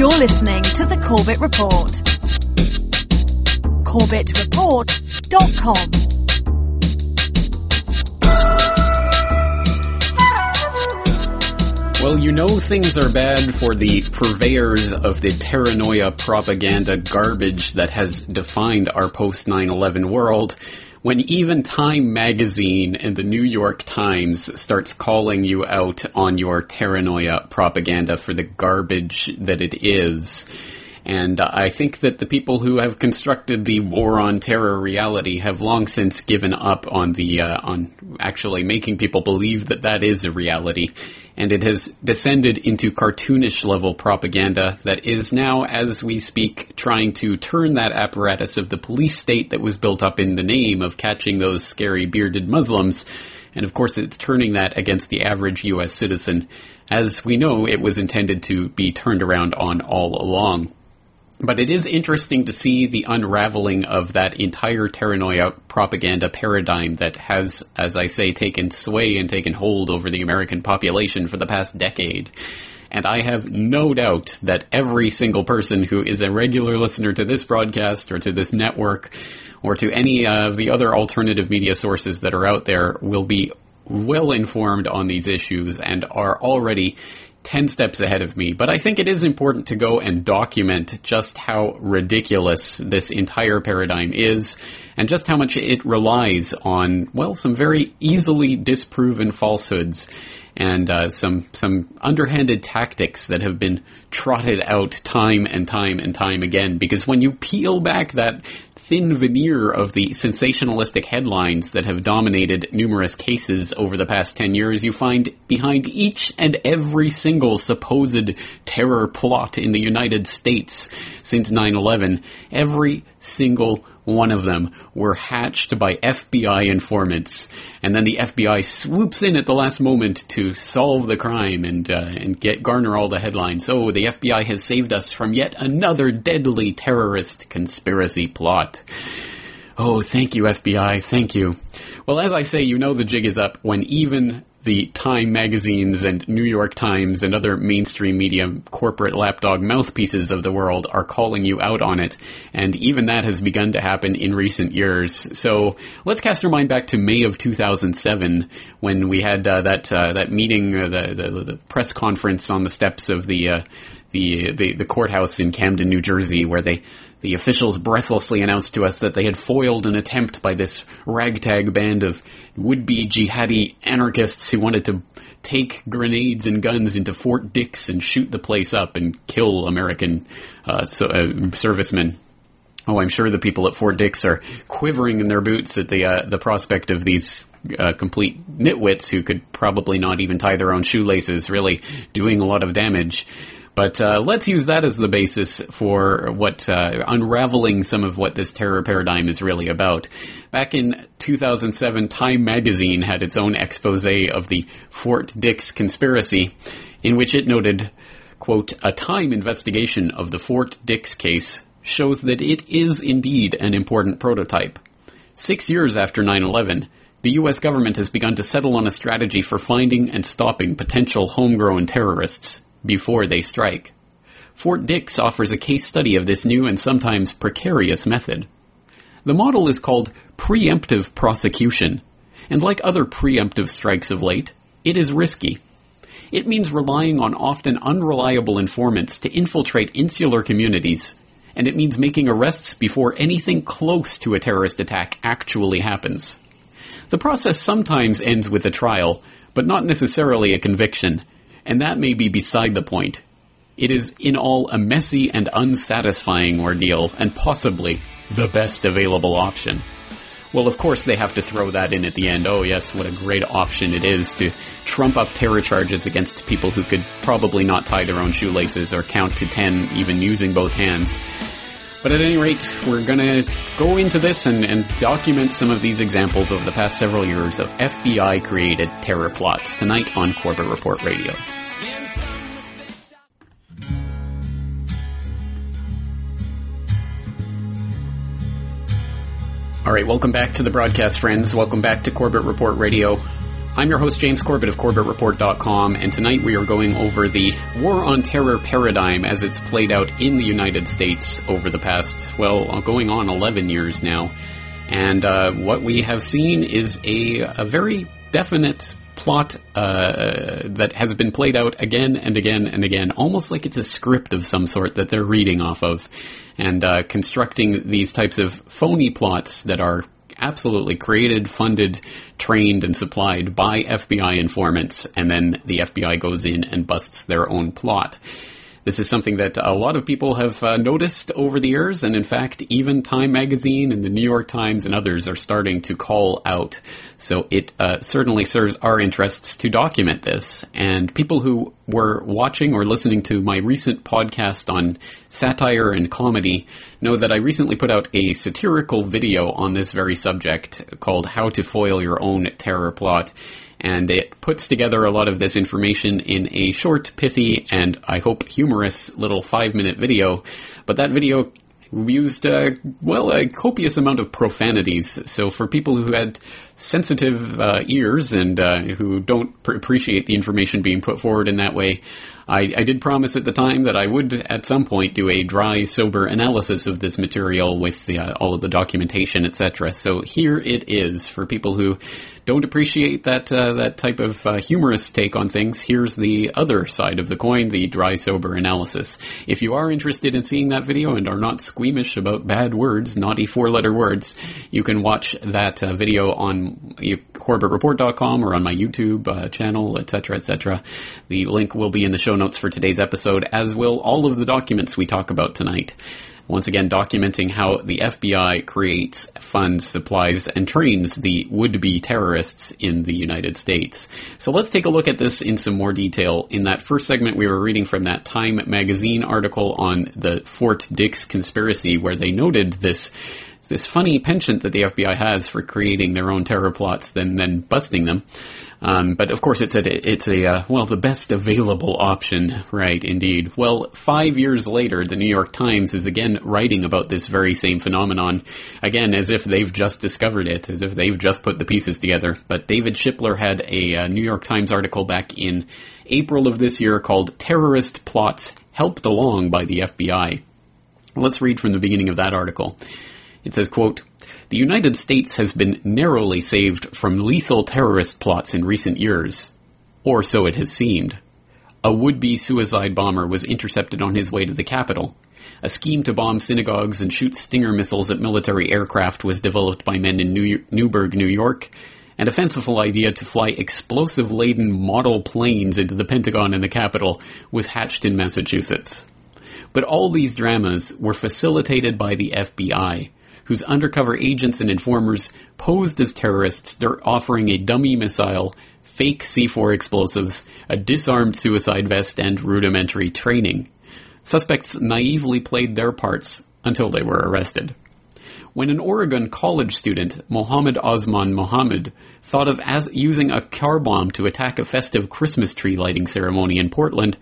You're listening to the Corbett Report. CorbettReport.com. Well, you know things are bad for the purveyors of the paranoia propaganda garbage that has defined our post 9 11 world when even Time magazine and the New York Times starts calling you out on your paranoia propaganda for the garbage that it is. And I think that the people who have constructed the war on terror reality have long since given up on the uh, on actually making people believe that that is a reality, and it has descended into cartoonish level propaganda that is now, as we speak, trying to turn that apparatus of the police state that was built up in the name of catching those scary bearded Muslims. And of course, it's turning that against the average U.S. citizen. As we know, it was intended to be turned around on all along. But it is interesting to see the unraveling of that entire paranoia propaganda paradigm that has, as I say, taken sway and taken hold over the American population for the past decade. And I have no doubt that every single person who is a regular listener to this broadcast or to this network or to any of the other alternative media sources that are out there will be well informed on these issues and are already 10 steps ahead of me, but I think it is important to go and document just how ridiculous this entire paradigm is and just how much it relies on, well, some very easily disproven falsehoods and uh, some some underhanded tactics that have been trotted out time and time and time again. Because when you peel back that thin veneer of the sensationalistic headlines that have dominated numerous cases over the past 10 years, you find behind each and every single supposed terror plot in the United States since 9-11, every single one of them were hatched by FBI informants, and then the FBI swoops in at the last moment to solve the crime and uh, and get garner all the headlines. Oh, the FBI has saved us from yet another deadly terrorist conspiracy plot. Oh, thank you, FBI. Thank you. Well, as I say, you know the jig is up when even the Time magazines and New York Times and other mainstream media corporate lapdog mouthpieces of the world are calling you out on it. And even that has begun to happen in recent years. So let's cast our mind back to May of 2007 when we had uh, that uh, that meeting, uh, the, the, the press conference on the steps of the uh, the, the the courthouse in Camden, New Jersey, where they the officials breathlessly announced to us that they had foiled an attempt by this ragtag band of would-be jihadi anarchists who wanted to take grenades and guns into Fort Dix and shoot the place up and kill American uh, so, uh, servicemen. Oh, I'm sure the people at Fort Dix are quivering in their boots at the uh, the prospect of these uh, complete nitwits who could probably not even tie their own shoelaces, really doing a lot of damage. But uh, let's use that as the basis for what uh, unraveling some of what this terror paradigm is really about. Back in 2007, Time magazine had its own expose of the Fort Dix conspiracy, in which it noted, quote, a Time investigation of the Fort Dix case shows that it is indeed an important prototype. Six years after 9 11, the U.S. government has begun to settle on a strategy for finding and stopping potential homegrown terrorists before they strike. Fort Dix offers a case study of this new and sometimes precarious method. The model is called preemptive prosecution, and like other preemptive strikes of late, it is risky. It means relying on often unreliable informants to infiltrate insular communities, and it means making arrests before anything close to a terrorist attack actually happens. The process sometimes ends with a trial, but not necessarily a conviction, and that may be beside the point. It is in all a messy and unsatisfying ordeal, and possibly the best available option. Well, of course, they have to throw that in at the end. Oh, yes, what a great option it is to trump up terror charges against people who could probably not tie their own shoelaces or count to ten even using both hands. But at any rate, we're gonna go into this and, and document some of these examples over the past several years of FBI created terror plots tonight on Corbett Report Radio. All right, welcome back to the broadcast, friends. Welcome back to Corbett Report Radio. I'm your host, James Corbett of CorbettReport.com, and tonight we are going over the War on Terror paradigm as it's played out in the United States over the past, well, going on 11 years now. And uh, what we have seen is a, a very definite plot uh, that has been played out again and again and again, almost like it's a script of some sort that they're reading off of, and uh, constructing these types of phony plots that are absolutely created, funded, trained, and supplied by FBI informants, and then the FBI goes in and busts their own plot. This is something that a lot of people have uh, noticed over the years, and in fact, even Time Magazine and the New York Times and others are starting to call out. So it uh, certainly serves our interests to document this. And people who were watching or listening to my recent podcast on satire and comedy know that I recently put out a satirical video on this very subject called How to Foil Your Own Terror Plot and it puts together a lot of this information in a short, pithy, and I hope humorous little five minute video. But that video used, uh, well, a copious amount of profanities. So for people who had sensitive uh, ears and uh, who don't pr- appreciate the information being put forward in that way, I, I, did promise at the time that I would at some point do a dry, sober analysis of this material with the, uh, all of the documentation, etc. So here it is for people who don't appreciate that uh, that type of uh, humorous take on things. Here's the other side of the coin: the dry, sober analysis. If you are interested in seeing that video and are not squeamish about bad words, naughty four-letter words, you can watch that uh, video on CorbettReport.com or on my YouTube uh, channel, etc., etc. The link will be in the show notes for today's episode, as will all of the documents we talk about tonight. Once again, documenting how the FBI creates, funds, supplies, and trains the would-be terrorists in the United States. So let's take a look at this in some more detail. In that first segment, we were reading from that Time magazine article on the Fort Dix conspiracy, where they noted this this funny penchant that the FBI has for creating their own terror plots, then then busting them. Um, but of course, it's a it's a uh, well the best available option, right? Indeed. Well, five years later, the New York Times is again writing about this very same phenomenon, again as if they've just discovered it, as if they've just put the pieces together. But David Shipler had a uh, New York Times article back in April of this year called "Terrorist Plots Helped Along by the FBI." Let's read from the beginning of that article. It says, quote, the United States has been narrowly saved from lethal terrorist plots in recent years. Or so it has seemed. A would-be suicide bomber was intercepted on his way to the capital. A scheme to bomb synagogues and shoot Stinger missiles at military aircraft was developed by men in New- Newburgh, New York, and a fanciful idea to fly explosive laden model planes into the Pentagon and the Capitol was hatched in Massachusetts. But all these dramas were facilitated by the FBI, whose undercover agents and informers posed as terrorists. They're offering a dummy missile, fake C4 explosives, a disarmed suicide vest, and rudimentary training. Suspects naively played their parts until they were arrested. When an Oregon college student, Mohammed Osman Mohamud, thought of as using a car bomb to attack a festive Christmas tree lighting ceremony in Portland,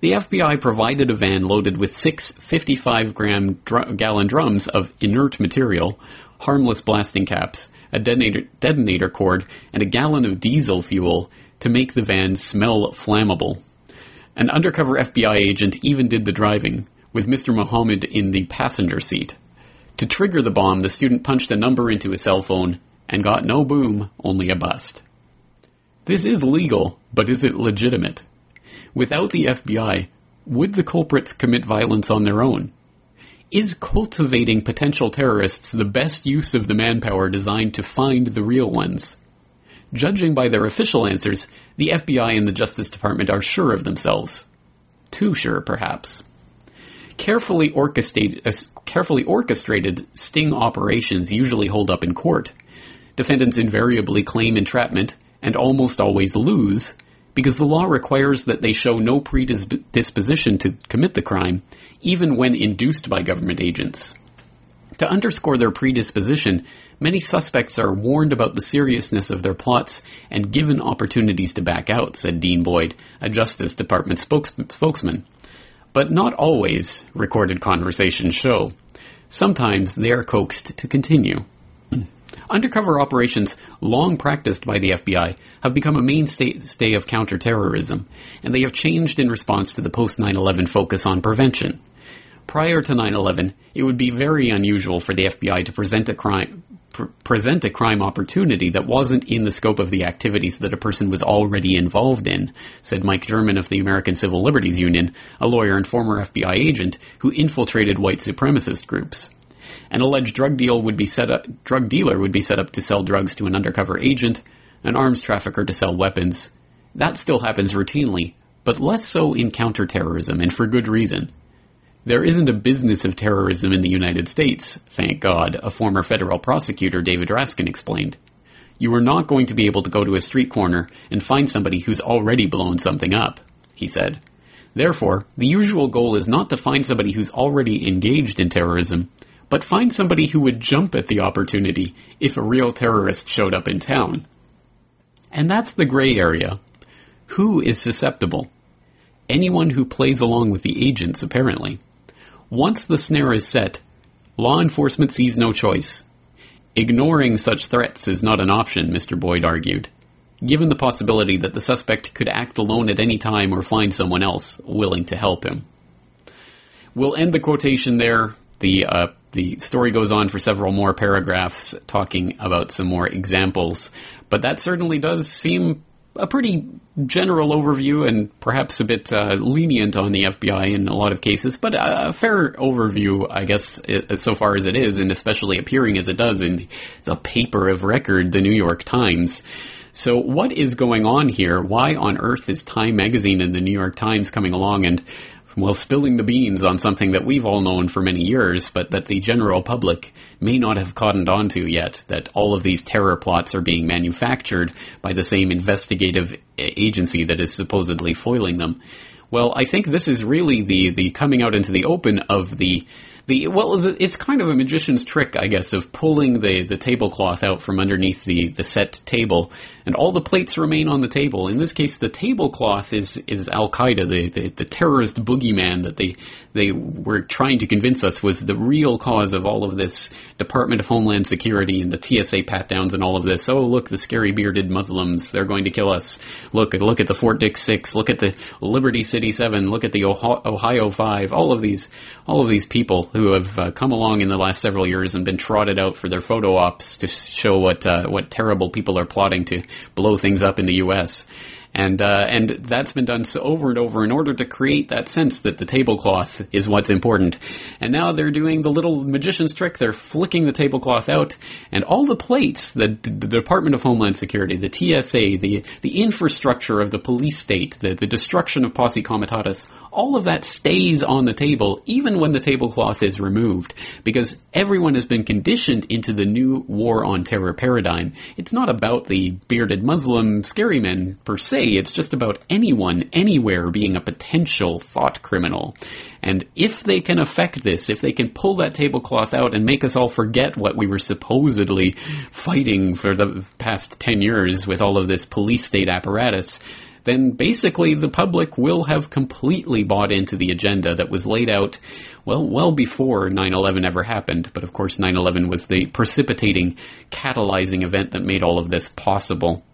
the FBI provided a van loaded with six 55 gram dr- gallon drums of inert material, harmless blasting caps, a detonator, detonator cord, and a gallon of diesel fuel to make the van smell flammable. An undercover FBI agent even did the driving, with Mr. Mohamud in the passenger seat. To trigger the bomb, the student punched a number into his cell phone and got no boom, only a bust. This is legal, but is it legitimate? Without the FBI, would the culprits commit violence on their own? Is cultivating potential terrorists the best use of the manpower designed to find the real ones? Judging by their official answers, the FBI and the Justice Department are sure of themselves. Too sure, perhaps. Carefully orchestrated, uh, carefully orchestrated sting operations usually hold up in court. Defendants invariably claim entrapment and almost always lose because the law requires that they show no predisposition to commit the crime, even when induced by government agents. To underscore their predisposition, many suspects are warned about the seriousness of their plots and given opportunities to back out, said Dean Boyd, a Justice Department spokes- spokesman. But not always, recorded conversations show. Sometimes they are coaxed to continue. Undercover operations, long practiced by the FBI, have become a mainstay of counterterrorism, and they have changed in response to the post 9 11 focus on prevention. Prior to 9 11, it would be very unusual for the FBI to present a crime. Pr- present a crime opportunity that wasn't in the scope of the activities that a person was already involved in, said Mike German of the American Civil Liberties Union, a lawyer and former FBI agent who infiltrated white supremacist groups. An alleged drug deal would be set up, drug dealer would be set up to sell drugs to an undercover agent, an arms trafficker to sell weapons. That still happens routinely, but less so in counterterrorism, and for good reason. There isn't a business of terrorism in the United States, thank God, a former federal prosecutor, David Raskin, explained. You are not going to be able to go to a street corner and find somebody who's already blown something up, he said. Therefore, the usual goal is not to find somebody who's already engaged in terrorism, but find somebody who would jump at the opportunity if a real terrorist showed up in town. And that's the gray area. Who is susceptible? Anyone who plays along with the agents, apparently. Once the snare is set, law enforcement sees no choice. Ignoring such threats is not an option, Mr. Boyd argued, given the possibility that the suspect could act alone at any time or find someone else willing to help him. We'll end the quotation there. The uh, the story goes on for several more paragraphs talking about some more examples, but that certainly does seem a pretty general overview and perhaps a bit uh, lenient on the FBI in a lot of cases, but a fair overview, I guess, so far as it is, and especially appearing as it does in the paper of record, the New York Times. So, what is going on here? Why on earth is Time Magazine and the New York Times coming along and well, spilling the beans on something that we've all known for many years, but that the general public may not have cottoned onto yet, that all of these terror plots are being manufactured by the same investigative agency that is supposedly foiling them. Well, I think this is really the, the coming out into the open of the the well, it's kind of a magician's trick, I guess, of pulling the, the tablecloth out from underneath the, the set table, and all the plates remain on the table. In this case, the tablecloth is is Al Qaeda, the, the, the terrorist boogeyman that they they were trying to convince us was the real cause of all of this Department of Homeland Security and the TSA pat downs and all of this. Oh, look, the scary bearded Muslims, they're going to kill us. Look, look at the Fort Dix Six, look at the Liberty City Seven, look at the Ohio Five, all of these, all of these people who have uh, come along in the last several years and been trotted out for their photo ops to show what, uh, what terrible people are plotting to blow things up in the U.S and uh, and that's been done so over and over in order to create that sense that the tablecloth is what's important. And now they're doing the little magician's trick. They're flicking the tablecloth out, and all the plates that the Department of Homeland Security, the TSA, the the infrastructure of the police state, the the destruction of posse comitatus, all of that stays on the table even when the tablecloth is removed, because everyone has been conditioned into the new war on terror paradigm. It's not about the bearded Muslim scary men per se say, it's just about anyone, anywhere being a potential thought criminal. And if they can affect this, if they can pull that tablecloth out and make us all forget what we were supposedly fighting for the past 10 years with all of this police state apparatus, then basically the public will have completely bought into the agenda that was laid out, well, well before 9-11 ever happened. But of course 9-11 was the precipitating, catalyzing event that made all of this possible.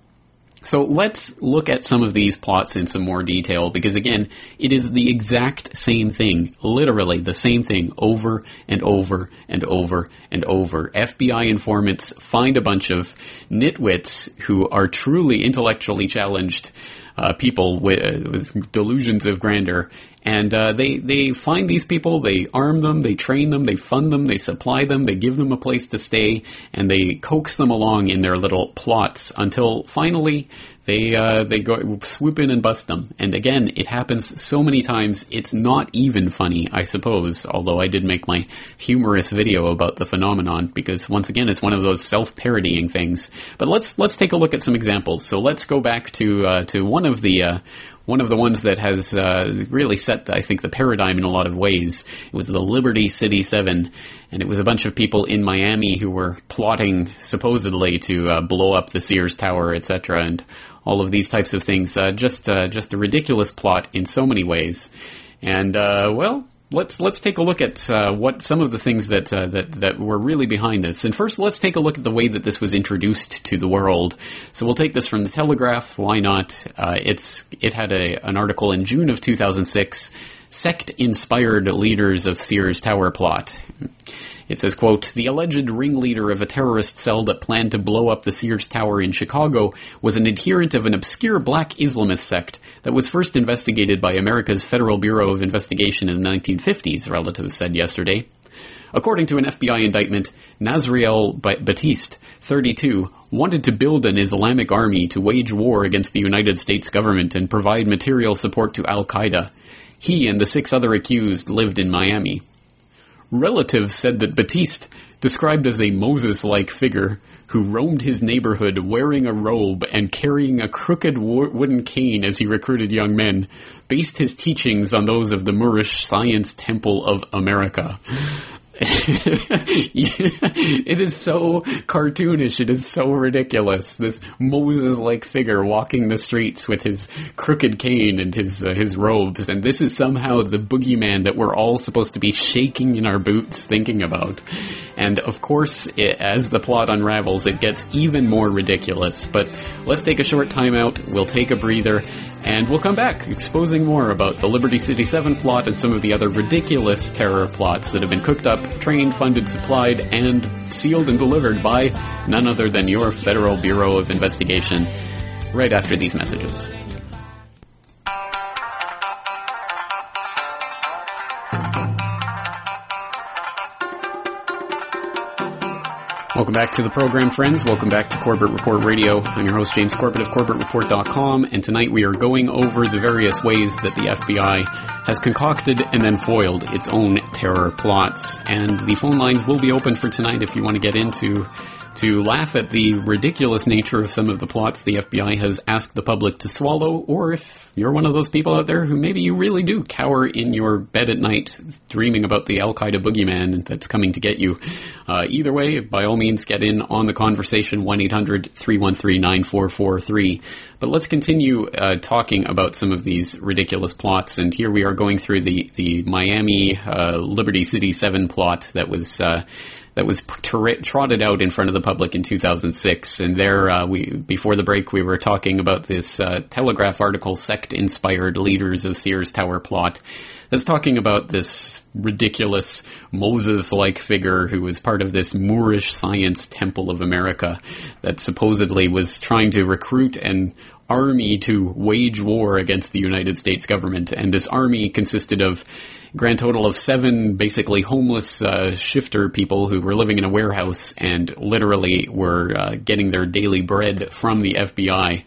So let's look at some of these plots in some more detail because again, it is the exact same thing, literally the same thing over and over and over and over. FBI informants find a bunch of nitwits who are truly intellectually challenged uh, people with, uh, with, delusions of grandeur, and uh, they they find these people, they arm them, they train them, they fund them, they supply them, they give them a place to stay, and they coax them along in their little plots until finally they uh, they go swoop in and bust them. And again, it happens so many times. It's not even funny, I suppose. Although I did make my humorous video about the phenomenon because once again, it's one of those self-parodying things. But let's let's take a look at some examples. So let's go back to uh, to one of the uh, one of the ones that has uh, really set, I think, the paradigm in a lot of ways. It was the Liberty City Seven, and it was a bunch of people in Miami who were plotting supposedly to uh, blow up the Sears Tower, etc., and all of these types of things. Uh, just uh, just a ridiculous plot in so many ways. And uh, well, let's let's take a look at uh, what some of the things that uh, that that were really behind this. And first, let's take a look at the way that this was introduced to the world. So we'll take this from the Telegraph. Why not? Uh, it's it had a an article in June of 2006. Sect inspired leaders of Sears Tower plot. It says, quote, the alleged ringleader of a terrorist cell that planned to blow up the Sears Tower in Chicago was an adherent of an obscure black Islamist sect that was first investigated by America's Federal Bureau of Investigation in the 1950s, relatives said yesterday. According to an FBI indictment, Nazriel Batiste, 32, wanted to build an Islamic army to wage war against the United States government and provide material support to Al Qaeda. He and the six other accused lived in Miami. Relatives said that Batiste, described as a Moses like figure, who roamed his neighborhood wearing a robe and carrying a crooked wo- wooden cane as he recruited young men, based his teachings on those of the Moorish Science Temple of America. it is so cartoonish. It is so ridiculous. This Moses-like figure walking the streets with his crooked cane and his uh, his robes, and this is somehow the boogeyman that we're all supposed to be shaking in our boots thinking about. And of course, it, as the plot unravels, it gets even more ridiculous. But let's take a short time out. We'll take a breather, and we'll come back exposing more about the Liberty City 7 plot and some of the other ridiculous terror plots that have been cooked up, trained, funded, supplied, and sealed and delivered by none other than your Federal Bureau of Investigation right after these messages. Welcome back to the program, friends. Welcome back to Corbett Report Radio. I'm your host, James Corbett of CorbettReport.com, and tonight we are going over the various ways that the FBI has concocted and then foiled its own terror plots. And the phone lines will be open for tonight if you want to get into to laugh at the ridiculous nature of some of the plots the FBI has asked the public to swallow, or if you're one of those people out there who maybe you really do cower in your bed at night dreaming about the Al Qaeda boogeyman that's coming to get you. Uh, either way, by all means, get in on the conversation 1 800 313 9443. But let's continue uh, talking about some of these ridiculous plots. And here we are going through the, the Miami uh, Liberty City 7 plot that was uh, that was trotted out in front of the public in 2006. And there, uh, we before the break, we were talking about this uh, Telegraph article, "Sect-Inspired Leaders of Sears Tower Plot." That's talking about this ridiculous Moses-like figure who was part of this Moorish Science Temple of America that supposedly was trying to recruit and army to wage war against the United States government. And this army consisted of grand total of seven basically homeless uh, shifter people who were living in a warehouse and literally were uh, getting their daily bread from the FBI.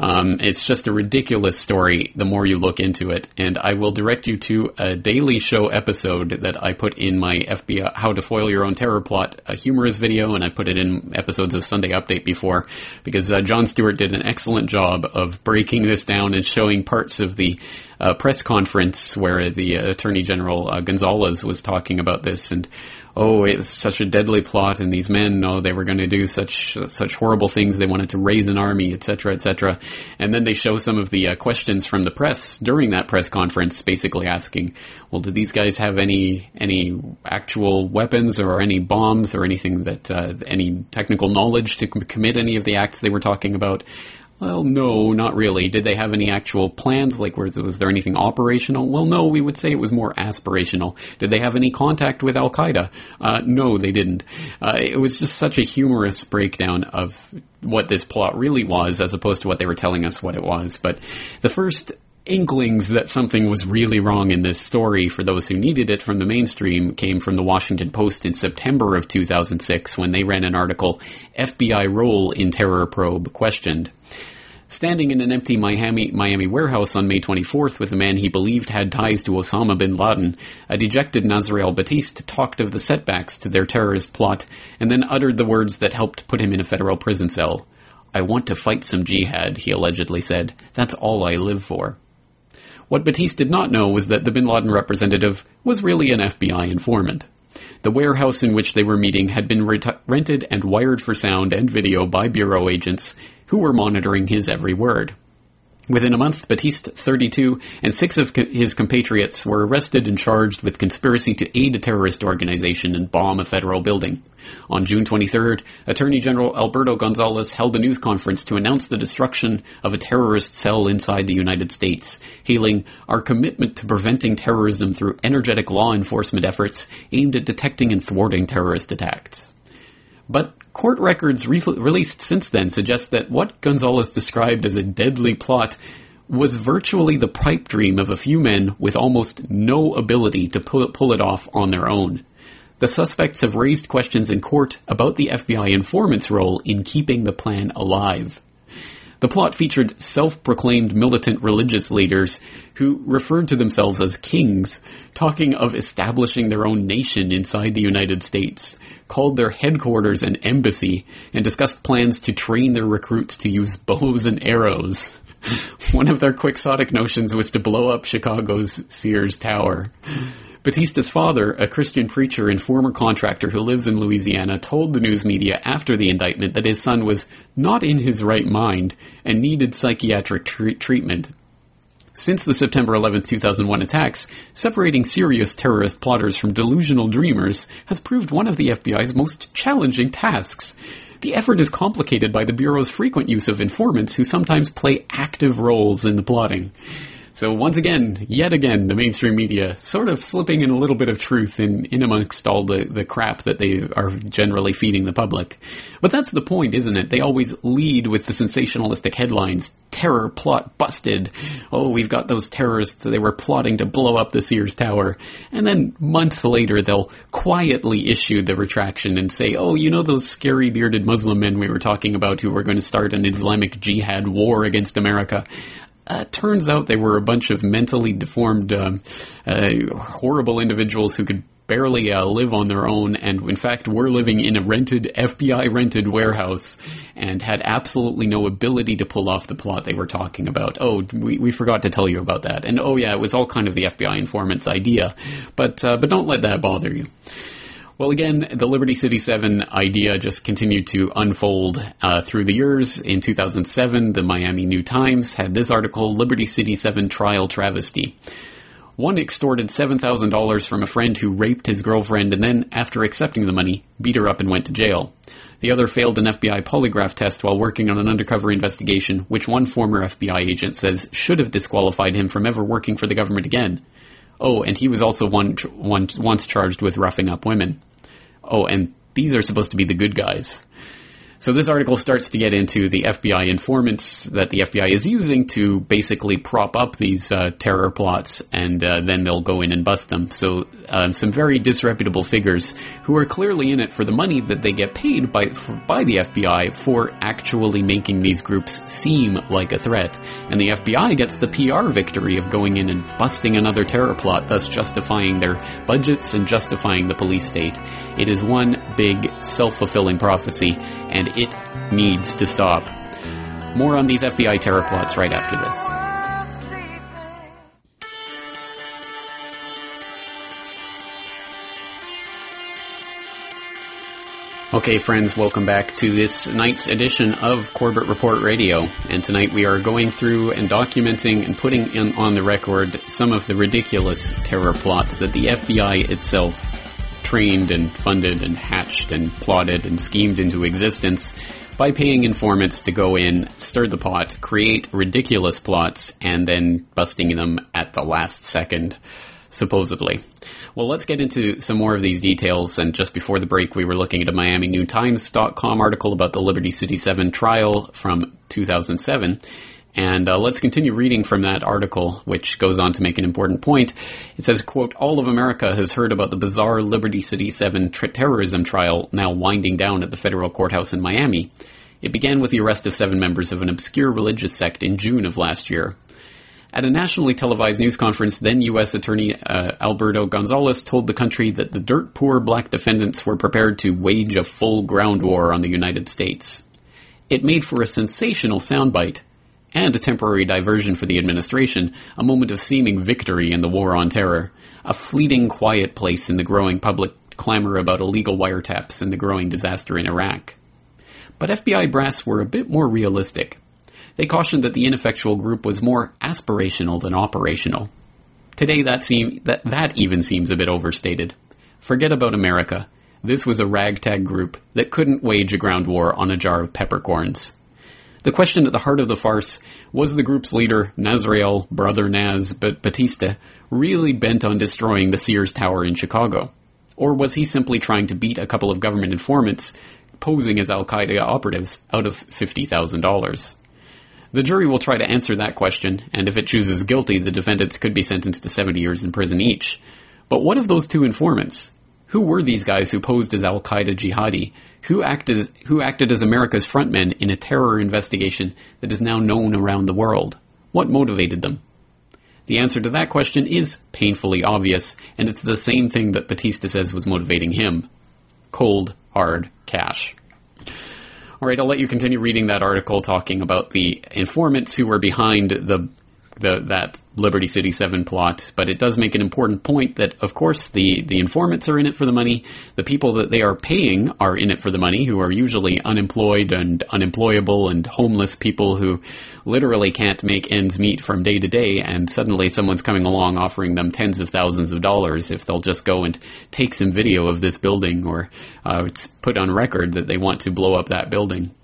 Um, it's just a ridiculous story the more you look into it. And I will direct you to a Daily Show episode that I put in my FBI How to Foil Your Own Terror Plot, a humorous video, and I put it in episodes of Sunday Update before because uh, Jon Stewart did an excellent job of breaking this down and showing parts of the uh, press conference where the uh, Attorney General uh, Gonzales was talking about this and oh, it was such a deadly plot, and these men, oh, they were going to do such such horrible things. They wanted to raise an army, etc., etc. And then they show some of the uh, questions from the press during that press conference, basically asking, well, did these guys have any any actual weapons or any bombs or anything that uh, any technical knowledge to commit any of the acts they were talking about? Well, no, not really. Did they have any actual plans? Like, was, was there anything operational? Well, no, we would say it was more aspirational. Did they have any contact with Al Qaeda? Uh, no, they didn't. Uh, it was just such a humorous breakdown of what this plot really was, as opposed to what they were telling us what it was. But the first inklings that something was really wrong in this story for those who needed it from the mainstream came from the Washington Post in September of 2006 when they ran an article, FBI Role in Terror Probe Questioned. Standing in an empty Miami, Miami warehouse on May 24th with a man he believed had ties to Osama bin Laden, a dejected Nazriel Batiste talked of the setbacks to their terrorist plot and then uttered the words that helped put him in a federal prison cell. I want to fight some jihad, he allegedly said. That's all I live for. What Batiste did not know was that the bin Laden representative was really an FBI informant. The warehouse in which they were meeting had been rented and wired for sound and video by Bureau agents who were monitoring his every word. Within a month, Batiste, 32, and six of co- his compatriots were arrested and charged with conspiracy to aid a terrorist organization and bomb a federal building. On June 23rd, Attorney General Alberto Gonzales held a news conference to announce the destruction of a terrorist cell inside the United States, hailing our commitment to preventing terrorism through energetic law enforcement efforts aimed at detecting and thwarting terrorist attacks. But court records re- released since then suggest that what Gonzales described as a deadly plot was virtually the pipe dream of a few men with almost no ability to pull, pull it off on their own. The suspects have raised questions in court about the FBI informant's role in keeping the plan alive. The plot featured self-proclaimed militant religious leaders who referred to themselves as kings, talking of establishing their own nation inside the United States, called their headquarters an embassy, and discussed plans to train their recruits to use bows and arrows. One of their quixotic notions was to blow up Chicago's Sears Tower. Batista's father, a Christian preacher and former contractor who lives in Louisiana, told the news media after the indictment that his son was not in his right mind and needed psychiatric tre- treatment. Since the September 11, 2001 attacks, separating serious terrorist plotters from delusional dreamers has proved one of the FBI's most challenging tasks. The effort is complicated by the Bureau's frequent use of informants who sometimes play active roles in the plotting. So once again, yet again, the mainstream media sort of slipping in a little bit of truth in, in amongst all the, the crap that they are generally feeding the public. But that's the point, isn't it? They always lead with the sensationalistic headlines. Terror plot busted. Oh, we've got those terrorists. They were plotting to blow up the Sears Tower. And then months later, they'll quietly issue the retraction and say, oh, you know those scary bearded Muslim men we were talking about who were going to start an Islamic jihad war against America? Uh, turns out they were a bunch of mentally deformed, um, uh, horrible individuals who could barely uh, live on their own, and in fact were living in a rented FBI rented warehouse, and had absolutely no ability to pull off the plot they were talking about. Oh, we, we forgot to tell you about that, and oh yeah, it was all kind of the FBI informant's idea, but uh, but don't let that bother you. Well, again, the Liberty City 7 idea just continued to unfold uh, through the years. In 2007, the Miami New Times had this article, Liberty City 7 Trial Travesty. One extorted $7,000 from a friend who raped his girlfriend and then, after accepting the money, beat her up and went to jail. The other failed an FBI polygraph test while working on an undercover investigation, which one former FBI agent says should have disqualified him from ever working for the government again. Oh, and he was also once charged with roughing up women oh, and these are supposed to be the good guys. So this article starts to get into the FBI informants that the FBI is using to basically prop up these uh, terror plots, and uh, then they'll go in and bust them. So um, some very disreputable figures who are clearly in it for the money that they get paid by by the FBI for actually making these groups seem like a threat, and the FBI gets the PR victory of going in and busting another terror plot, thus justifying their budgets and justifying the police state. It is one big self fulfilling prophecy, and it needs to stop. More on these FBI terror plots right after this. Okay, friends, welcome back to this night's edition of Corbett Report Radio. And tonight we are going through and documenting and putting in on the record some of the ridiculous terror plots that the FBI itself trained and funded and hatched and plotted and schemed into existence by paying informants to go in, stir the pot, create ridiculous plots, and then busting them at the last second, supposedly. Well, let's get into some more of these details. And just before the break, we were looking at a miami MiamiNewTimes.com article about the Liberty City 7 trial from 2007. And uh, let's continue reading from that article, which goes on to make an important point. It says, quote, all of America has heard about the bizarre Liberty City 7 tra- terrorism trial now winding down at the federal courthouse in Miami. It began with the arrest of seven members of an obscure religious sect in June of last year. At a nationally televised news conference, then U.S. Attorney uh, Alberto Gonzales told the country that the dirt poor black defendants were prepared to wage a full ground war on the United States. It made for a sensational soundbite and a temporary diversion for the administration, a moment of seeming victory in the war on terror, a fleeting quiet place in the growing public clamor about illegal wiretaps and the growing disaster in Iraq. But FBI brass were a bit more realistic. they cautioned that the ineffectual group was more aspirational than operational. Today, that, seem, that, that even seems a bit overstated. Forget about America. This was a ragtag group that couldn't wage a ground war on a jar of peppercorns. The question at the heart of the farce was the group's leader, Nazriel, brother Naz, but Batista, really bent on destroying the Sears Tower in Chicago? Or was he simply trying to beat a couple of government informants posing as Al Qaeda operatives out of $50,000? The jury will try to answer that question, and if it chooses guilty, the defendants could be sentenced to 70 years in prison each. But what of those two informants? Who were these guys who posed as Al Qaeda jihadi? Who acted as, who acted as America's frontmen in a terror investigation that is now known around the world? What motivated them? The answer to that question is painfully obvious, and it's the same thing that Batista says was motivating him cold, hard cash. All right, I'll let you continue reading that article talking about the informants who were behind the the, that Liberty City 7 plot, but it does make an important point that, of course, the, the informants are in it for the money. The people that they are paying are in it for the money, who are usually unemployed and unemployable and homeless people who literally can't make ends meet from day to day, and suddenly someone's coming along offering them tens of thousands of dollars if they'll just go and take some video of this building or uh, it's put on record that they want to blow up that building.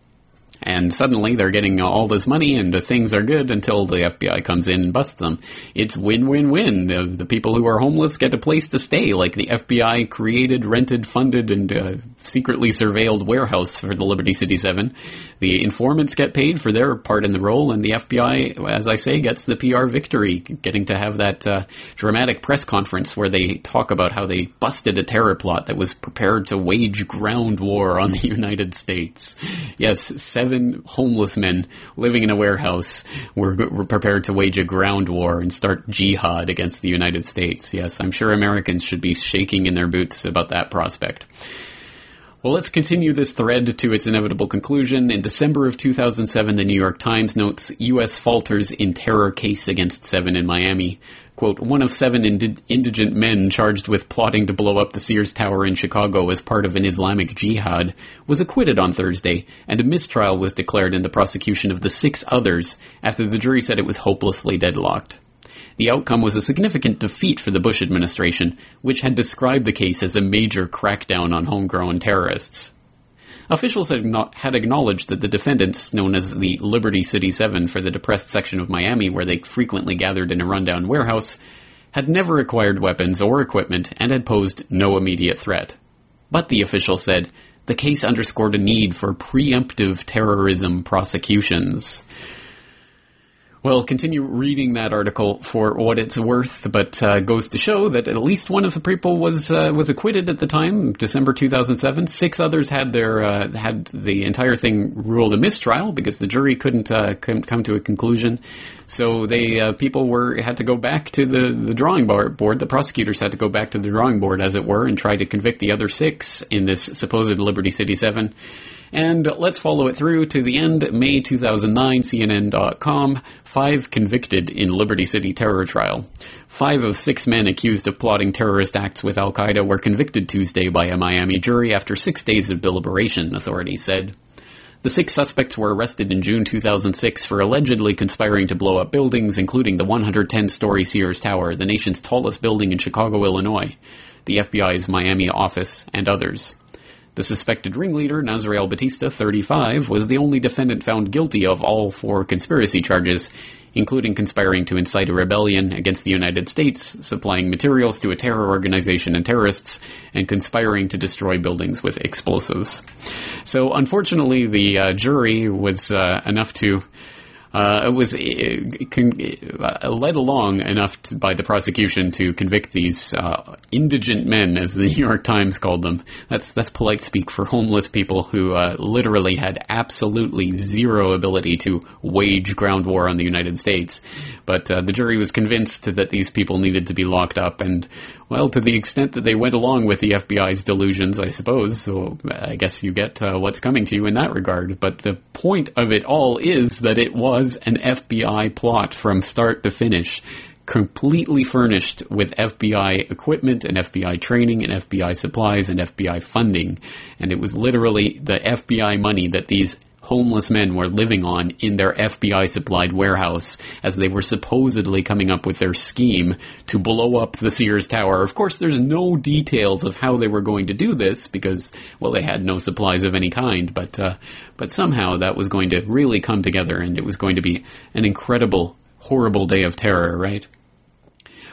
And suddenly they're getting all this money and the things are good until the FBI comes in and busts them. It's win-win-win. The, the people who are homeless get a place to stay, like the FBI created, rented, funded, and uh, secretly surveilled warehouse for the Liberty City 7. The informants get paid for their part in the role, and the FBI, as I say, gets the PR victory, getting to have that uh, dramatic press conference where they talk about how they busted a terror plot that was prepared to wage ground war on the United States. Yes, seven homeless men living in a warehouse were, were prepared to wage a ground war and start jihad against the United States. Yes, I'm sure Americans should be shaking in their boots about that prospect. Well, let's continue this thread to its inevitable conclusion. In December of 2007, the New York Times notes U.S. falters in terror case against seven in Miami. Quote, one of seven indi- indigent men charged with plotting to blow up the Sears Tower in Chicago as part of an Islamic jihad was acquitted on Thursday, and a mistrial was declared in the prosecution of the six others after the jury said it was hopelessly deadlocked. The outcome was a significant defeat for the Bush administration, which had described the case as a major crackdown on homegrown terrorists. Officials had, acknowledged that the defendants, known as the Liberty City Seven for the depressed section of Miami where they frequently gathered in a rundown warehouse, had never acquired weapons or equipment and had posed no immediate threat. But the official said, the case underscored a need for preemptive terrorism prosecutions. Well, continue reading that article for what it's worth, but uh, goes to show that at least one of the people was uh, was acquitted at the time, December 2007. Six others had their uh, had the entire thing ruled a mistrial because the jury couldn't uh, come to a conclusion. So they uh, people were had to go back to the the drawing board. The prosecutors had to go back to the drawing board, as it were, and try to convict the other six in this supposed Liberty City Seven. And let's follow it through to the end, May 2009, CNN.com. Five convicted in Liberty City terror trial. Five of six men accused of plotting terrorist acts with Al Qaeda were convicted Tuesday by a Miami jury after six days of deliberation, authorities said. The six suspects were arrested in June 2006 for allegedly conspiring to blow up buildings, including the 110 story Sears Tower, the nation's tallest building in Chicago, Illinois, the FBI's Miami office, and others. The suspected ringleader, Nazriel Batista, 35, was the only defendant found guilty of all four conspiracy charges, including conspiring to incite a rebellion against the United States, supplying materials to a terror organization and terrorists, and conspiring to destroy buildings with explosives. So, unfortunately, the uh, jury was uh, enough to uh, was uh, uh, led along enough to, by the prosecution to convict these uh, indigent men, as the New York Times called them. That's that's polite speak for homeless people who uh, literally had absolutely zero ability to wage ground war on the United States. But the jury was convinced that these people needed to be locked up, and well, to the extent that they went along with the FBI's delusions, I suppose. So I guess you get uh, what's coming to you in that regard. But the point of it all is that it was an FBI plot from start to finish, completely furnished with FBI equipment and FBI training and FBI supplies and FBI funding. And it was literally the FBI money that these homeless men were living on in their FBI supplied warehouse as they were supposedly coming up with their scheme to blow up the Sears Tower. Of course, there's no details of how they were going to do this because, well, they had no supplies of any kind, but, uh, but somehow that was going to really come together and it was going to be an incredible, horrible day of terror, right?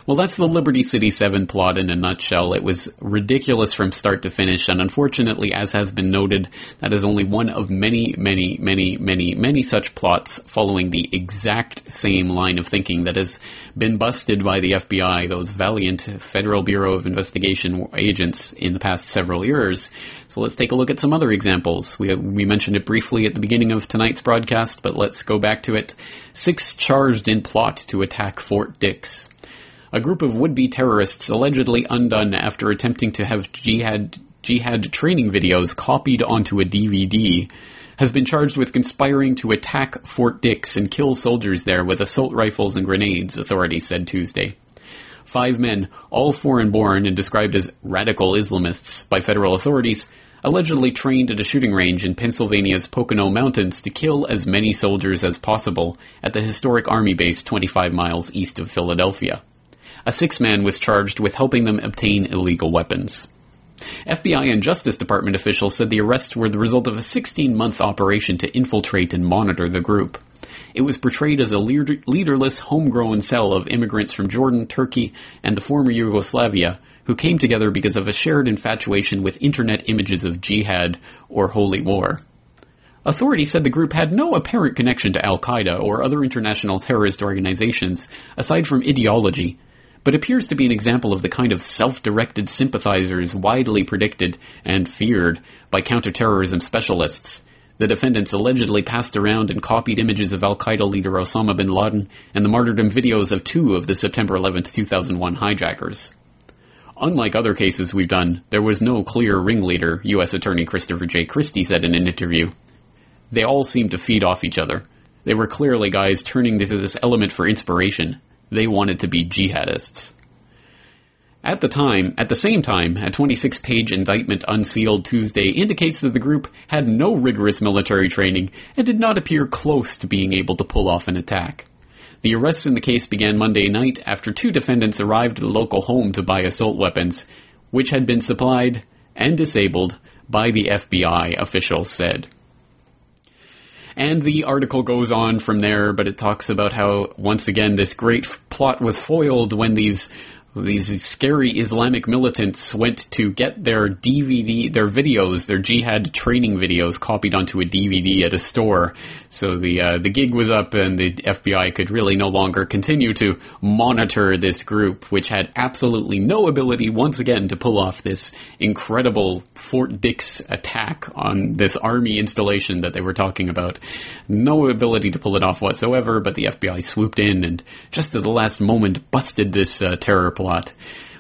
Well, that's the Liberty City 7 plot in a nutshell. It was ridiculous from start to finish, and unfortunately, as has been noted, that is only one of many, many, many, many, many such plots following the exact same line of thinking that has been busted by the FBI, those valiant Federal Bureau of Investigation agents in the past several years. So let's take a look at some other examples. We, we mentioned it briefly at the beginning of tonight's broadcast, but let's go back to it. Six charged in plot to attack Fort Dix a group of would-be terrorists allegedly undone after attempting to have jihad jihad training videos copied onto a DVD has been charged with conspiring to attack Fort Dix and kill soldiers there with assault rifles and grenades, authorities said Tuesday. Five men, all foreign born and described as radical Islamists by federal authorities, allegedly trained at a shooting range in Pennsylvania's Pocono Mountains to kill as many soldiers as possible at the historic Army base 25 miles east of Philadelphia a sixth man was charged with helping them obtain illegal weapons. FBI and Justice Department officials said the arrests were the result of a 16 month operation to infiltrate and monitor the group. It was portrayed as a leader- leaderless, homegrown cell of immigrants from Jordan, Turkey, and the former Yugoslavia who came together because of a shared infatuation with internet images of jihad or holy war. Authorities said the group had no apparent connection to Al Qaeda or other international terrorist organizations aside from ideology but appears to be an example of the kind of self-directed sympathizers widely predicted and feared by counterterrorism specialists. The defendants allegedly passed around and copied images of Al Qaeda leader Osama bin Laden and the martyrdom videos of two of the September 11, 2001 hijackers. Unlike other cases we've done, there was no clear ringleader, U.S. Attorney Christopher J. Christie said in an interview. They all seemed to feed off each other. They were clearly guys turning to this element for inspiration. They wanted to be jihadists. At the time, at the same time, a 26 page indictment unsealed Tuesday indicates that the group had no rigorous military training and did not appear close to being able to pull off an attack. The arrests in the case began Monday night after two defendants arrived at a local home to buy assault weapons, which had been supplied and disabled by the FBI, officials said. And the article goes on from there, but it talks about how, once again, this great plot was foiled when these these scary Islamic militants went to get their DVD, their videos, their jihad training videos copied onto a DVD at a store. So the uh, the gig was up, and the FBI could really no longer continue to monitor this group, which had absolutely no ability, once again, to pull off this incredible Fort Dix attack on this army installation that they were talking about. No ability to pull it off whatsoever, but the FBI swooped in and just at the last moment busted this uh, terror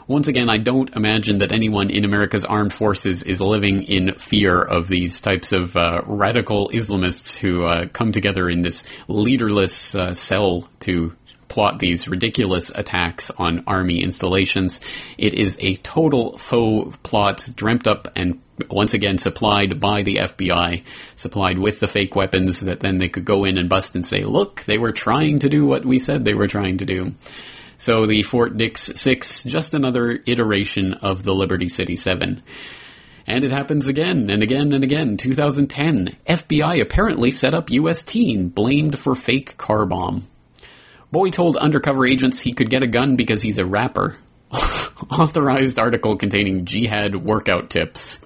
Once again, I don't imagine that anyone in America's armed forces is living in fear of these types of uh, radical Islamists who uh, come together in this leaderless uh, cell to plot these ridiculous attacks on army installations. It is a total faux plot dreamt up and once again supplied by the FBI, supplied with the fake weapons that then they could go in and bust and say, look, they were trying to do what we said they were trying to do. So the Fort Dix 6, just another iteration of the Liberty City 7. And it happens again and again and again. 2010, FBI apparently set up U.S. teen blamed for fake car bomb. Boy told undercover agents he could get a gun because he's a rapper. Authorized article containing jihad workout tips.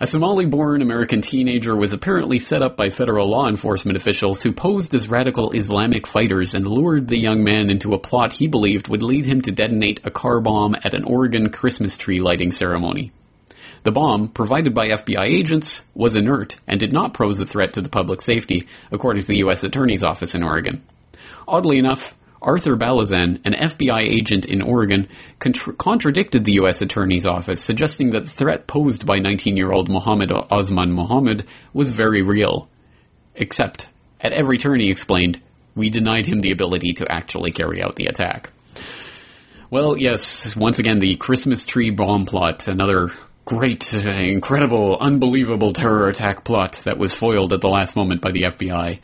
A Somali born American teenager was apparently set up by federal law enforcement officials who posed as radical Islamic fighters and lured the young man into a plot he believed would lead him to detonate a car bomb at an Oregon Christmas tree lighting ceremony. The bomb, provided by FBI agents, was inert and did not pose a threat to the public safety, according to the U.S. Attorney's Office in Oregon. Oddly enough, Arthur Balizan, an FBI agent in Oregon, contra- contradicted the U.S. Attorney's Office, suggesting that the threat posed by 19 year old Mohamed Osman Mohamud was very real. Except, at every turn he explained, we denied him the ability to actually carry out the attack. Well, yes, once again, the Christmas tree bomb plot, another great, incredible, unbelievable terror attack plot that was foiled at the last moment by the FBI.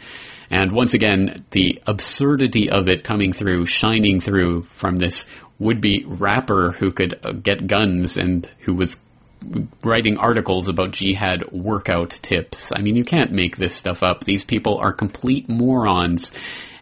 And once again, the absurdity of it coming through, shining through from this would-be rapper who could uh, get guns and who was writing articles about jihad workout tips. I mean, you can't make this stuff up. These people are complete morons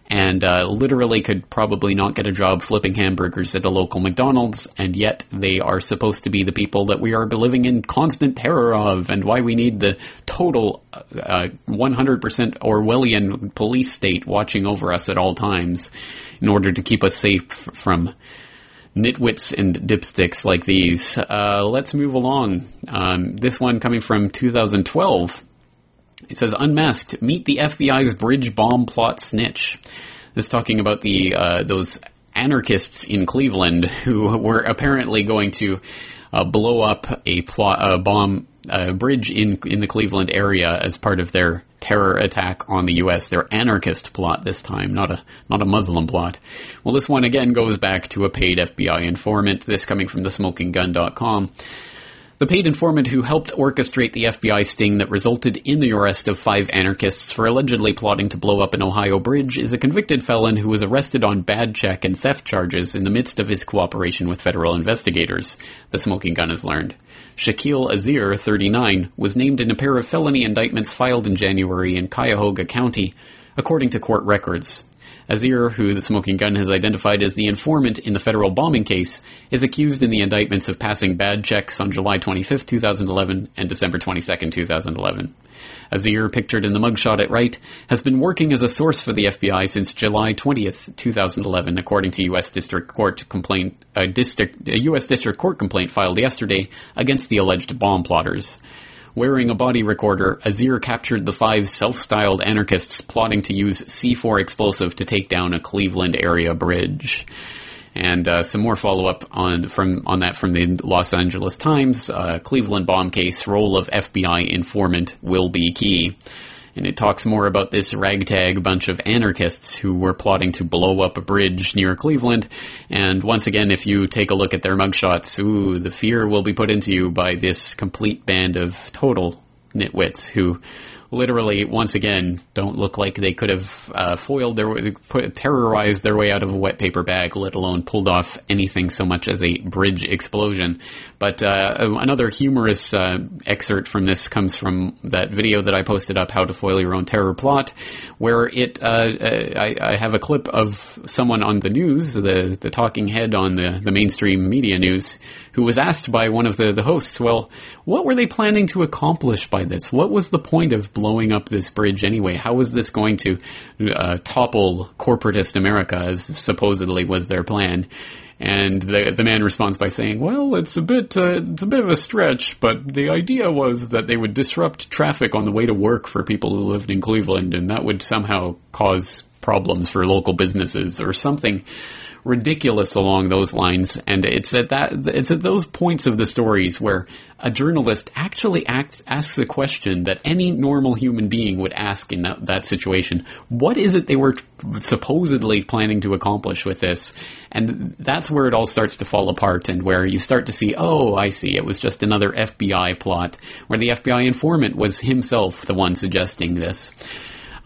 and uh, literally could probably not get a job flipping hamburgers at a local McDonald's, and yet they are supposed to be the people that we are living in constant terror of, and why we need the total uh, 100% Orwellian police state watching over us at all times in order to keep us safe from nitwits and dipsticks like these. Uh, let's move along. Um, this one coming from 2012. It says, Unmasked, meet the FBI's bridge bomb plot snitch. This talking about the uh, those anarchists in Cleveland who were apparently going to uh, blow up a plot, a bomb, a bridge in in the Cleveland area as part of their terror attack on the U.S. Their anarchist plot this time, not a not a Muslim plot. Well, this one again goes back to a paid FBI informant. This coming from the thesmokinggun.com. The paid informant who helped orchestrate the FBI sting that resulted in the arrest of five anarchists for allegedly plotting to blow up an Ohio bridge is a convicted felon who was arrested on bad check and theft charges in the midst of his cooperation with federal investigators, the smoking gun has learned. Shaquille Azir, 39, was named in a pair of felony indictments filed in January in Cuyahoga County, according to court records. Azir, who the smoking gun has identified as the informant in the federal bombing case, is accused in the indictments of passing bad checks on July 25, 2011 and December 22, 2011. Azir, pictured in the mugshot at right, has been working as a source for the FBI since July 20, 2011, according to U.S. District Court complaint, a, district, a U.S. District Court complaint filed yesterday against the alleged bomb plotters. Wearing a body recorder, Azir captured the five self-styled anarchists plotting to use C4 explosive to take down a Cleveland area bridge. And uh, some more follow-up on from on that from the Los Angeles Times. Uh, Cleveland bomb case: role of FBI informant will be key and it talks more about this ragtag bunch of anarchists who were plotting to blow up a bridge near Cleveland. And once again, if you take a look at their mugshots, ooh, the fear will be put into you by this complete band of total nitwits who literally, once again, don't look like they could have uh, foiled their terrorized their way out of a wet paper bag, let alone pulled off anything so much as a bridge explosion. But uh, another humorous uh, excerpt from this comes from that video that I posted up, "How to Foil Your Own Terror Plot," where it uh, uh, I, I, have a clip of someone on the news, the the talking head on the the mainstream media news, who was asked by one of the the hosts, "Well, what were they planning to accomplish by this? What was the point of blowing up this bridge anyway? How was this going to uh, topple corporatist America, as supposedly was their plan? And the the man responds by saying, "Well, it's a bit uh, it's a bit of a stretch, but the idea was that they would disrupt traffic on the way to work for people who lived in Cleveland, and that would somehow cause problems for local businesses or something." ridiculous along those lines. And it's at that, it's at those points of the stories where a journalist actually acts, asks a question that any normal human being would ask in that, that situation. What is it they were supposedly planning to accomplish with this? And that's where it all starts to fall apart and where you start to see, oh, I see, it was just another FBI plot where the FBI informant was himself the one suggesting this.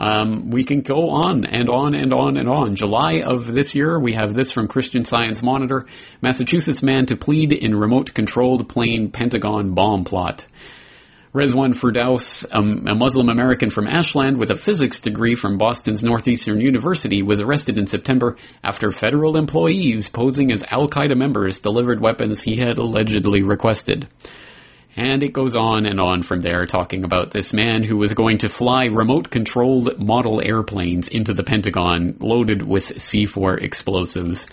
Um, we can go on and on and on and on. July of this year, we have this from Christian Science Monitor Massachusetts man to plead in remote controlled plane Pentagon bomb plot. Rezwan Ferdaus, um, a Muslim American from Ashland with a physics degree from Boston's Northeastern University, was arrested in September after federal employees posing as Al Qaeda members delivered weapons he had allegedly requested. And it goes on and on from there, talking about this man who was going to fly remote controlled model airplanes into the Pentagon loaded with C4 explosives.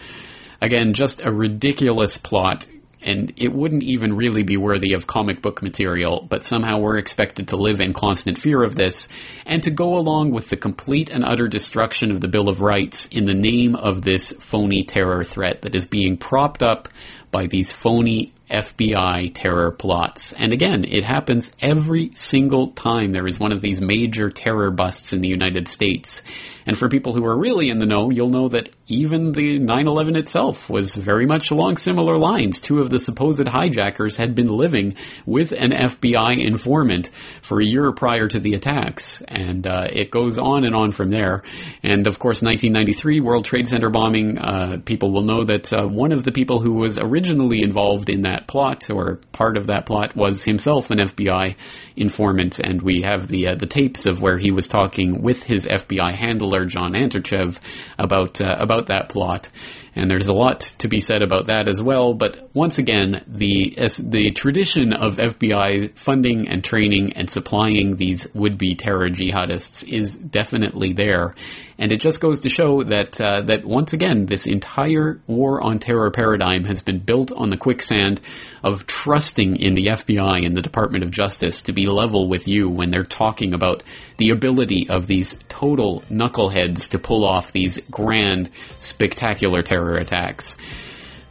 Again, just a ridiculous plot, and it wouldn't even really be worthy of comic book material, but somehow we're expected to live in constant fear of this, and to go along with the complete and utter destruction of the Bill of Rights in the name of this phony terror threat that is being propped up by these phony FBI terror plots. And again, it happens every single time there is one of these major terror busts in the United States. And for people who are really in the know, you'll know that even the 9-11 itself was very much along similar lines. Two of the supposed hijackers had been living with an FBI informant for a year prior to the attacks. And uh, it goes on and on from there. And of course, 1993 World Trade Center bombing, uh, people will know that uh, one of the people who was originally involved in that plot or part of that plot was himself an FBI informant. And we have the, uh, the tapes of where he was talking with his FBI handler, John Anticev, about, uh, about that plot. And there's a lot to be said about that as well. But once again, the the tradition of FBI funding and training and supplying these would-be terror jihadists is definitely there. And it just goes to show that uh, that once again, this entire war on terror paradigm has been built on the quicksand of trusting in the FBI and the Department of Justice to be level with you when they're talking about the ability of these total knuckleheads to pull off these grand, spectacular terror attacks.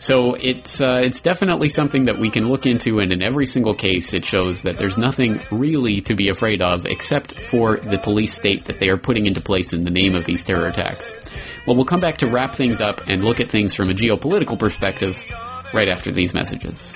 So it's uh, it's definitely something that we can look into, and in every single case, it shows that there's nothing really to be afraid of except for the police state that they are putting into place in the name of these terror attacks. Well, we'll come back to wrap things up and look at things from a geopolitical perspective right after these messages.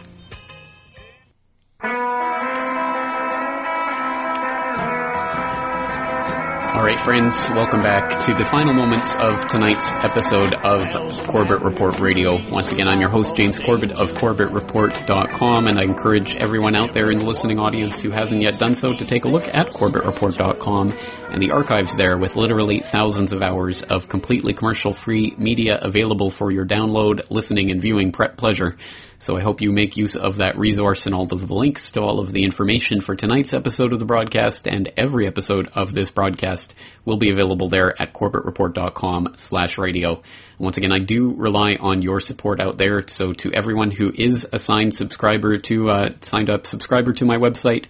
All right, friends, welcome back to the final moments of tonight's episode of Corbett Report Radio. Once again, I'm your host, James Corbett of CorbettReport.com, and I encourage everyone out there in the listening audience who hasn't yet done so to take a look at CorbettReport.com and the archives there with literally thousands of hours of completely commercial free media available for your download, listening, and viewing pre- pleasure. So I hope you make use of that resource and all of the links to all of the information for tonight's episode of the broadcast and every episode of this broadcast will be available there at corbettreport.com slash radio. Once again, I do rely on your support out there. So to everyone who is a signed subscriber to, uh, signed up subscriber to my website,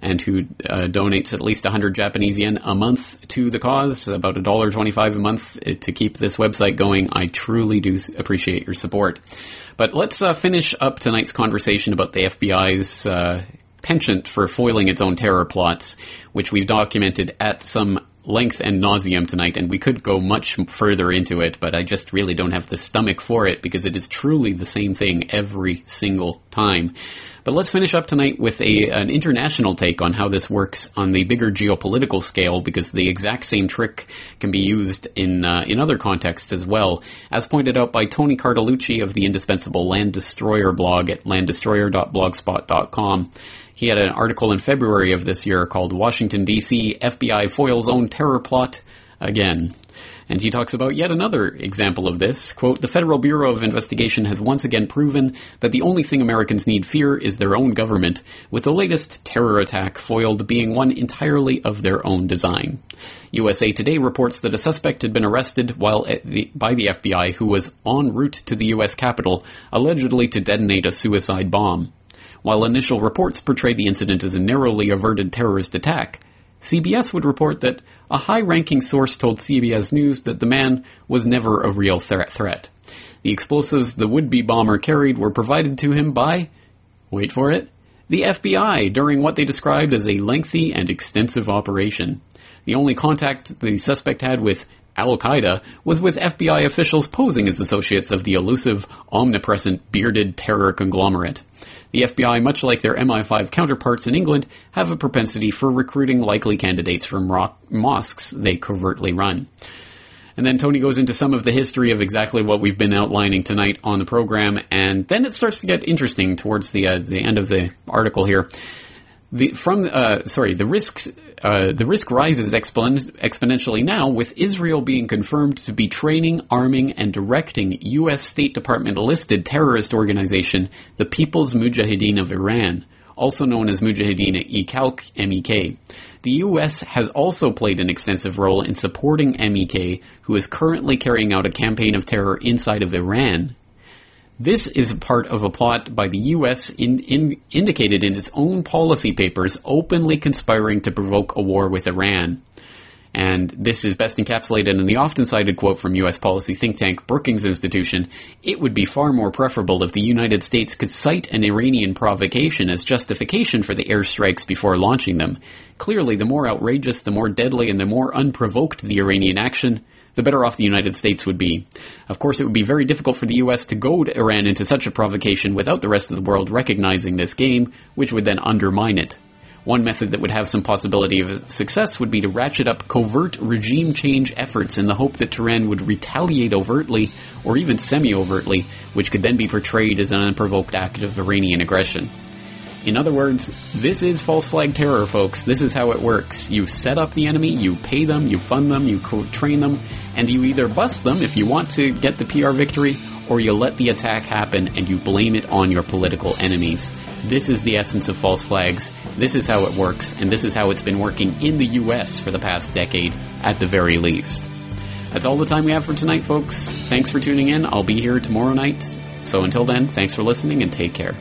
and who uh, donates at least 100 Japanese yen a month to the cause, about $1.25 a month uh, to keep this website going. I truly do appreciate your support. But let's uh, finish up tonight's conversation about the FBI's uh, penchant for foiling its own terror plots, which we've documented at some length and nauseum tonight, and we could go much further into it, but I just really don't have the stomach for it because it is truly the same thing every single time. But let's finish up tonight with a an international take on how this works on the bigger geopolitical scale, because the exact same trick can be used in uh, in other contexts as well, as pointed out by Tony Cartalucci of the indispensable Land Destroyer blog at landdestroyer.blogspot.com. He had an article in February of this year called Washington, D.C. FBI Foils Own Terror Plot Again. And he talks about yet another example of this. Quote, the Federal Bureau of Investigation has once again proven that the only thing Americans need fear is their own government, with the latest terror attack foiled being one entirely of their own design. USA Today reports that a suspect had been arrested while the, by the FBI who was en route to the U.S. Capitol, allegedly to detonate a suicide bomb. While initial reports portrayed the incident as a narrowly averted terrorist attack, CBS would report that a high ranking source told CBS News that the man was never a real threat. The explosives the would be bomber carried were provided to him by, wait for it, the FBI during what they described as a lengthy and extensive operation. The only contact the suspect had with Al Qaeda was with FBI officials posing as associates of the elusive, omnipresent, bearded terror conglomerate. The FBI, much like their MI5 counterparts in England, have a propensity for recruiting likely candidates from mosques they covertly run. And then Tony goes into some of the history of exactly what we've been outlining tonight on the program, and then it starts to get interesting towards the uh, the end of the article here. The from uh, sorry, the risks uh, the risk rises expon- exponentially now with Israel being confirmed to be training, arming, and directing U.S. State Department listed terrorist organization, the People's Mujahideen of Iran, also known as Mujahideen-e-Khalq MEK. The U.S. has also played an extensive role in supporting MEK, who is currently carrying out a campaign of terror inside of Iran this is part of a plot by the U.S. In, in, indicated in its own policy papers, openly conspiring to provoke a war with Iran. And this is best encapsulated in the often cited quote from U.S. policy think tank Brookings Institution It would be far more preferable if the United States could cite an Iranian provocation as justification for the airstrikes before launching them. Clearly, the more outrageous, the more deadly, and the more unprovoked the Iranian action, the better off the United States would be. Of course, it would be very difficult for the US to goad Iran into such a provocation without the rest of the world recognizing this game, which would then undermine it. One method that would have some possibility of success would be to ratchet up covert regime change efforts in the hope that Tehran would retaliate overtly or even semi-overtly, which could then be portrayed as an unprovoked act of Iranian aggression. In other words, this is false flag terror, folks. This is how it works. You set up the enemy, you pay them, you fund them, you train them, and you either bust them if you want to get the PR victory, or you let the attack happen and you blame it on your political enemies. This is the essence of false flags. This is how it works, and this is how it's been working in the US for the past decade, at the very least. That's all the time we have for tonight, folks. Thanks for tuning in. I'll be here tomorrow night. So until then, thanks for listening and take care.